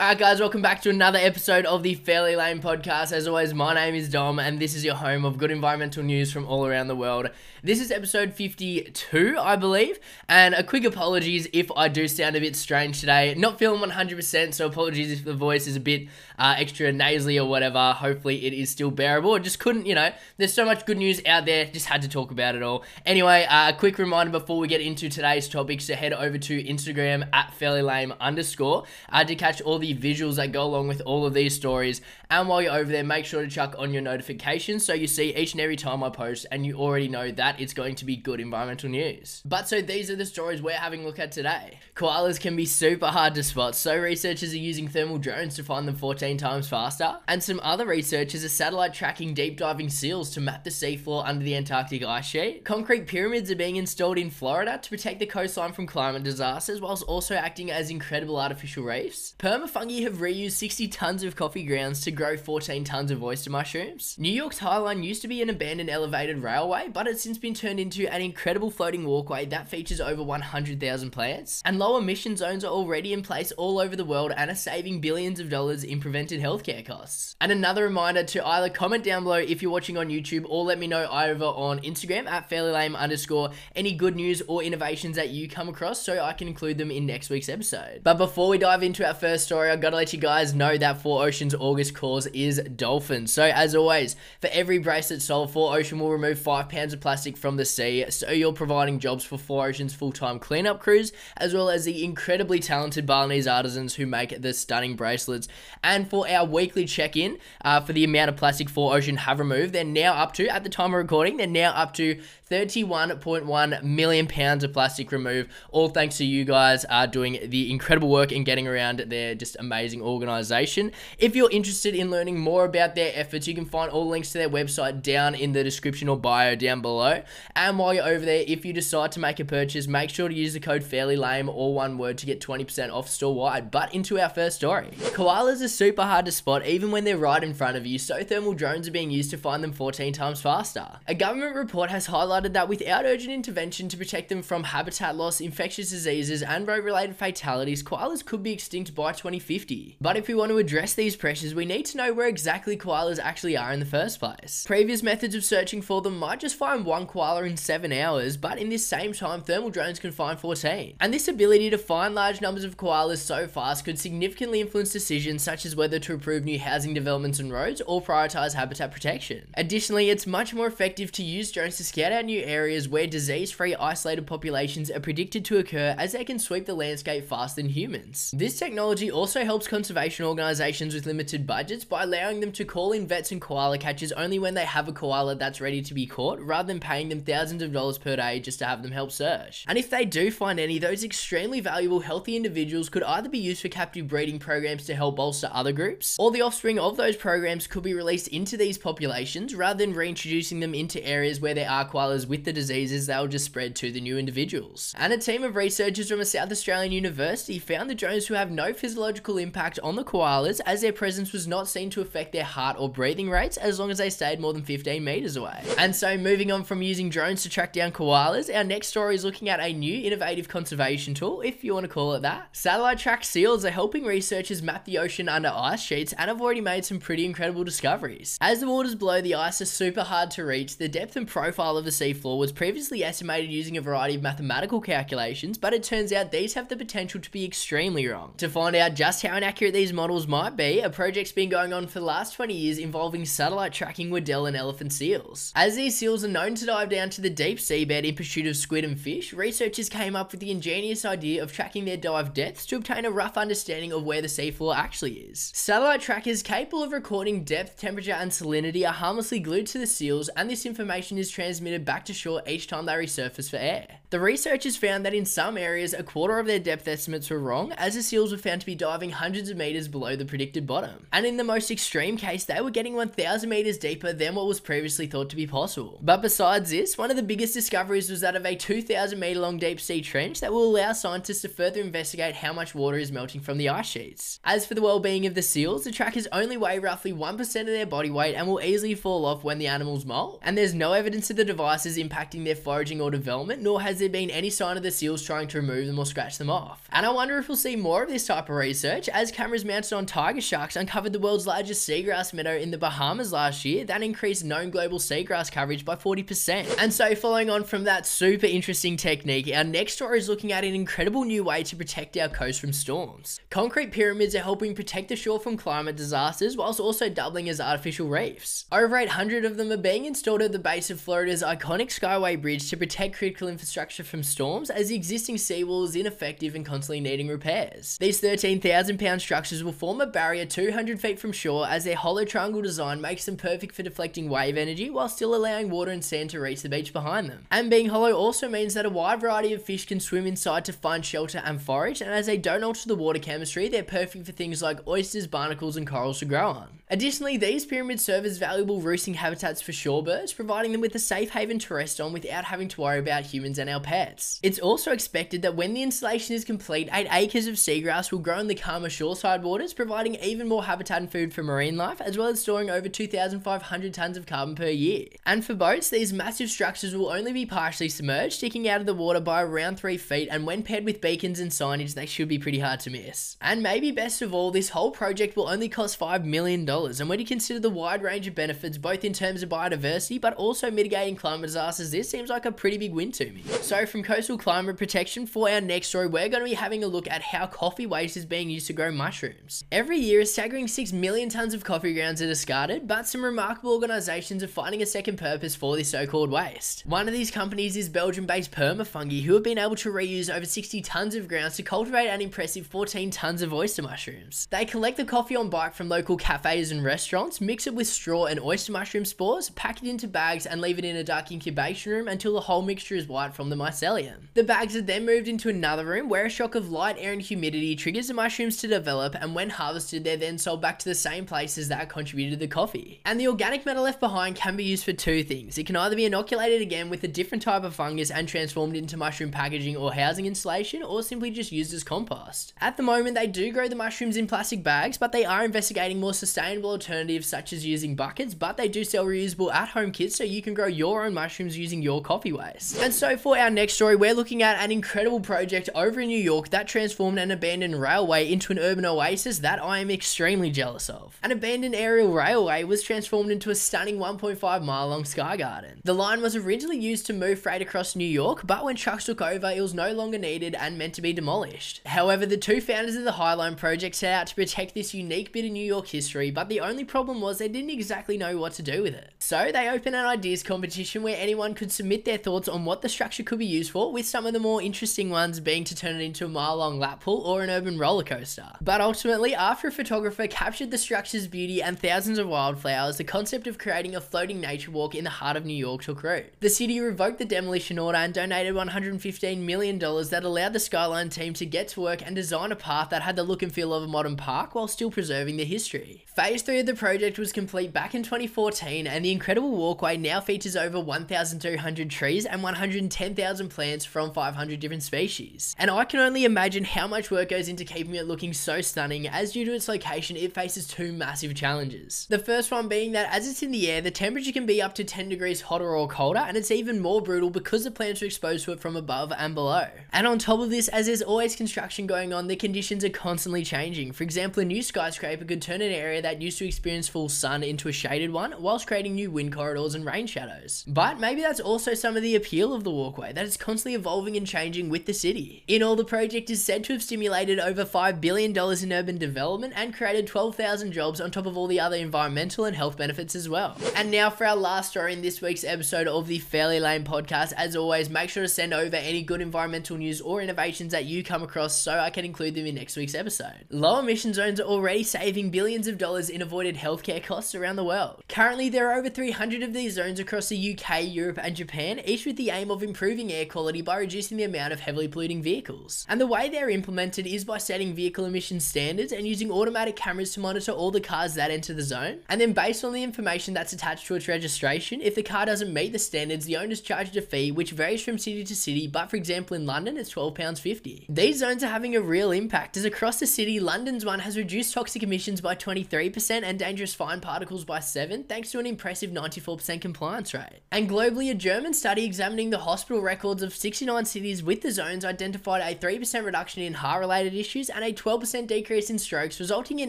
Alright, guys, welcome back to another episode of the Fairly Lame podcast. As always, my name is Dom, and this is your home of good environmental news from all around the world. This is episode 52, I believe, and a quick apologies if I do sound a bit strange today. Not feeling 100%, so apologies if the voice is a bit uh, extra nasally or whatever. Hopefully, it is still bearable. I just couldn't, you know, there's so much good news out there, just had to talk about it all. Anyway, uh, a quick reminder before we get into today's topics to head over to Instagram at Fairly Lame underscore uh, to catch all the the visuals that go along with all of these stories. And while you're over there, make sure to chuck on your notifications so you see each and every time I post and you already know that it's going to be good environmental news. But so these are the stories we're having a look at today. Koalas can be super hard to spot, so researchers are using thermal drones to find them 14 times faster. And some other researchers are satellite tracking deep diving seals to map the seafloor under the Antarctic ice sheet. Concrete pyramids are being installed in Florida to protect the coastline from climate disasters whilst also acting as incredible artificial reefs. Permafrost fungi have reused 60 tons of coffee grounds to grow 14 tons of oyster mushrooms. New York's High Line used to be an abandoned elevated railway, but it's since been turned into an incredible floating walkway that features over 100,000 plants. And low emission zones are already in place all over the world and are saving billions of dollars in prevented healthcare costs. And another reminder to either comment down below if you're watching on YouTube or let me know over on Instagram at fairlylame underscore any good news or innovations that you come across so I can include them in next week's episode. But before we dive into our first story, I gotta let you guys know that 4ocean's August cause is dolphins. So, as always, for every bracelet sold, 4ocean will remove five pounds of plastic from the sea. So, you're providing jobs for 4ocean's full time cleanup crews, as well as the incredibly talented Balinese artisans who make the stunning bracelets. And for our weekly check in uh, for the amount of plastic 4ocean have removed, they're now up to, at the time of recording, they're now up to 31.1 million pounds of plastic removed, all thanks to you guys uh, doing the incredible work and getting around their just amazing organization. If you're interested in learning more about their efforts, you can find all links to their website down in the description or bio down below. And while you're over there, if you decide to make a purchase, make sure to use the code fairly lame or one word to get 20% off store wide. But into our first story. Koalas are super hard to spot even when they're right in front of you, so thermal drones are being used to find them 14 times faster. A government report has highlighted highlighted that without urgent intervention to protect them from habitat loss, infectious diseases, and road related fatalities, koalas could be extinct by 2050. But if we want to address these pressures, we need to know where exactly koalas actually are in the first place. Previous methods of searching for them might just find one koala in 7 hours, but in this same time, thermal drones can find 14. And this ability to find large numbers of koalas so fast could significantly influence decisions such as whether to approve new housing developments and roads or prioritize habitat protection. Additionally, it's much more effective to use drones to scout out new areas where disease free isolated populations are predicted to occur as they can sweep the landscape faster than humans. This technology also helps conservation organisations with limited budgets by allowing them to call in vets and koala catchers only when they have a koala that's ready to be caught, rather than paying them thousands of dollars per day just to have them help search. And if they do find any, those extremely valuable healthy individuals could either be used for captive breeding programs to help bolster other groups, or the offspring of those programs could be released into these populations rather than reintroducing them into areas where there are koalas with the diseases, they'll just spread to the new individuals. And a team of researchers from a South Australian university found the drones who have no physiological impact on the koalas as their presence was not seen to affect their heart or breathing rates as long as they stayed more than 15 meters away. And so moving on from using drones to track down koalas, our next story is looking at a new innovative conservation tool, if you want to call it that. Satellite track seals are helping researchers map the ocean under ice sheets and have already made some pretty incredible discoveries. As the waters below the ice are super hard to reach, the depth and profile of the sea seafloor was previously estimated using a variety of mathematical calculations, but it turns out these have the potential to be extremely wrong. To find out just how inaccurate these models might be, a project's been going on for the last 20 years involving satellite tracking Weddell and elephant seals. As these seals are known to dive down to the deep seabed in pursuit of squid and fish, researchers came up with the ingenious idea of tracking their dive depths to obtain a rough understanding of where the seafloor actually is. Satellite trackers capable of recording depth, temperature, and salinity are harmlessly glued to the seals, and this information is transmitted back to shore each time they resurface for air. The researchers found that in some areas, a quarter of their depth estimates were wrong, as the seals were found to be diving hundreds of meters below the predicted bottom. And in the most extreme case, they were getting 1,000 meters deeper than what was previously thought to be possible. But besides this, one of the biggest discoveries was that of a 2,000 meter long deep sea trench that will allow scientists to further investigate how much water is melting from the ice sheets. As for the well-being of the seals, the trackers only weigh roughly 1% of their body weight and will easily fall off when the animals molt, and there's no evidence of the devices impacting their foraging or development, nor has has there been any sign of the seals trying to remove them or scratch them off. And I wonder if we'll see more of this type of research as cameras mounted on tiger sharks uncovered the world's largest seagrass meadow in the Bahamas last year that increased known global seagrass coverage by 40%. And so following on from that super interesting technique, our next story is looking at an incredible new way to protect our coast from storms. Concrete pyramids are helping protect the shore from climate disasters whilst also doubling as artificial reefs. Over 800 of them are being installed at the base of Florida's iconic Skyway Bridge to protect critical infrastructure from storms as the existing seawall is ineffective and constantly needing repairs. These 13,000 pound structures will form a barrier 200 feet from shore as their hollow triangle design makes them perfect for deflecting wave energy while still allowing water and sand to reach the beach behind them. And being hollow also means that a wide variety of fish can swim inside to find shelter and forage, and as they don't alter the water chemistry, they're perfect for things like oysters, barnacles, and corals to grow on. Additionally, these pyramids serve as valuable roosting habitats for shorebirds, providing them with a safe haven to rest on without having to worry about humans and our pets. It's also expected that when the installation is complete, 8 acres of seagrass will grow in the calmer shoreside waters, providing even more habitat and food for marine life, as well as storing over 2,500 tons of carbon per year. And for boats, these massive structures will only be partially submerged, sticking out of the water by around 3 feet, and when paired with beacons and signage, they should be pretty hard to miss. And maybe best of all, this whole project will only cost $5 million and when you consider the wide range of benefits, both in terms of biodiversity but also mitigating climate disasters, this seems like a pretty big win to me. So, from coastal climate protection, for our next story, we're going to be having a look at how coffee waste is being used to grow mushrooms. Every year, a staggering 6 million tons of coffee grounds are discarded, but some remarkable organisations are finding a second purpose for this so called waste. One of these companies is Belgium based Permafungi, who have been able to reuse over 60 tons of grounds to cultivate an impressive 14 tons of oyster mushrooms. They collect the coffee on bike from local cafes and restaurants, mix it with straw and oyster mushroom spores, pack it into bags, and leave it in a dark incubation room until the whole mixture is white from the mycelium. The bags are then moved into another room where a shock of light, air, and humidity triggers the mushrooms to develop, and when harvested, they're then sold back to the same places that contributed the coffee. And the organic matter left behind can be used for two things. It can either be inoculated again with a different type of fungus and transformed into mushroom packaging or housing insulation, or simply just used as compost. At the moment, they do grow the mushrooms in plastic bags, but they are investigating more sustainable alternatives alternatives such as using buckets, but they do sell reusable at home kits so you can grow your own mushrooms using your coffee waste. And so for our next story, we're looking at an incredible project over in New York that transformed an abandoned railway into an urban oasis that I am extremely jealous of. An abandoned aerial railway was transformed into a stunning 1.5 mile long sky garden. The line was originally used to move freight across New York, but when trucks took over, it was no longer needed and meant to be demolished. However, the two founders of the High Line project set out to protect this unique bit of New York history, but the only problem was they didn't exactly know what to do with it. So they opened an ideas competition where anyone could submit their thoughts on what the structure could be used for, with some of the more interesting ones being to turn it into a mile long lap pool or an urban roller coaster. But ultimately, after a photographer captured the structure's beauty and thousands of wildflowers, the concept of creating a floating nature walk in the heart of New York took root. The city revoked the demolition order and donated $115 million that allowed the Skyline team to get to work and design a path that had the look and feel of a modern park while still preserving the history. Phase 3 of the project was complete back in 2014, and the incredible walkway now features over 1,200 trees and 110,000 plants from 500 different species. And I can only imagine how much work goes into keeping it looking so stunning, as due to its location, it faces two massive challenges. The first one being that as it's in the air, the temperature can be up to 10 degrees hotter or colder, and it's even more brutal because the plants are exposed to it from above and below. And on top of this, as there's always construction going on, the conditions are constantly changing. For example, a new skyscraper could turn an area that used to experience full sun into a shaded one, whilst creating new wind corridors and rain shadows. But maybe that's also some of the appeal of the walkway, that it's constantly evolving and changing with the city. In all, the project is said to have stimulated over $5 billion in urban development and created 12,000 jobs on top of all the other environmental and health benefits as well. And now for our last story in this week's episode of the Fairly Lame podcast. As always, make sure to send over any good environmental news or innovations that you come across so I can include them in next week's episode. Low emission zones are already saving billions of dollars in avoided healthcare costs around the world. Currently, there are over 300 of these zones across the UK, Europe, and Japan, each with the aim of improving air quality by reducing the amount of heavily polluting vehicles. And the way they're implemented is by setting vehicle emission standards and using automatic cameras to monitor all the cars that enter the zone. And then, based on the information that's attached to its registration, if the car doesn't meet the standards, the owner's charged a fee which varies from city to city, but for example, in London, it's £12.50. These zones are having a real impact as across the city, London's one has reduced toxic emissions by 23% and dangerous fine particles by 7 thanks to an impressive 94% compliance rate. And globally, a German study examining the hospital records of 69 cities with the zones identified a 3% reduction in heart related issues and a 12% decrease in strokes, resulting in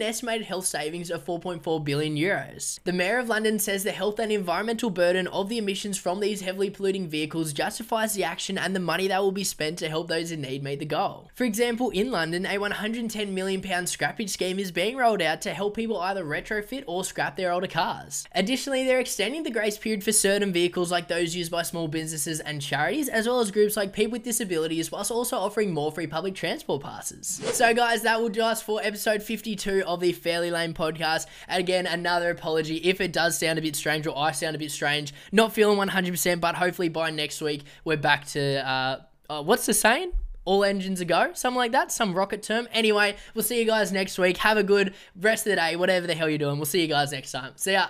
estimated health savings of 4.4 billion euros. The Mayor of London says the health and environmental burden of the emissions from these heavily polluting vehicles justifies the action and the money that will be spent to help those in need meet the goal. For example, in London, a 110 million pound scrappage scheme is being rolled out to help people either retrofit or scrap their older cars. Additionally, they're extending the grace period for certain vehicles like those used by small businesses and charities, as well as groups like people with disabilities, whilst also offering more free public transport passes. So, guys, that will do us for episode 52 of the Fairly Lame podcast. And again, another apology if it does sound a bit strange or I sound a bit strange. Not feeling 100%, but hopefully by next week, we're back to uh, uh, what's the saying? all engines a go, something like that, some rocket term. Anyway, we'll see you guys next week. Have a good rest of the day, whatever the hell you're doing. We'll see you guys next time. See ya.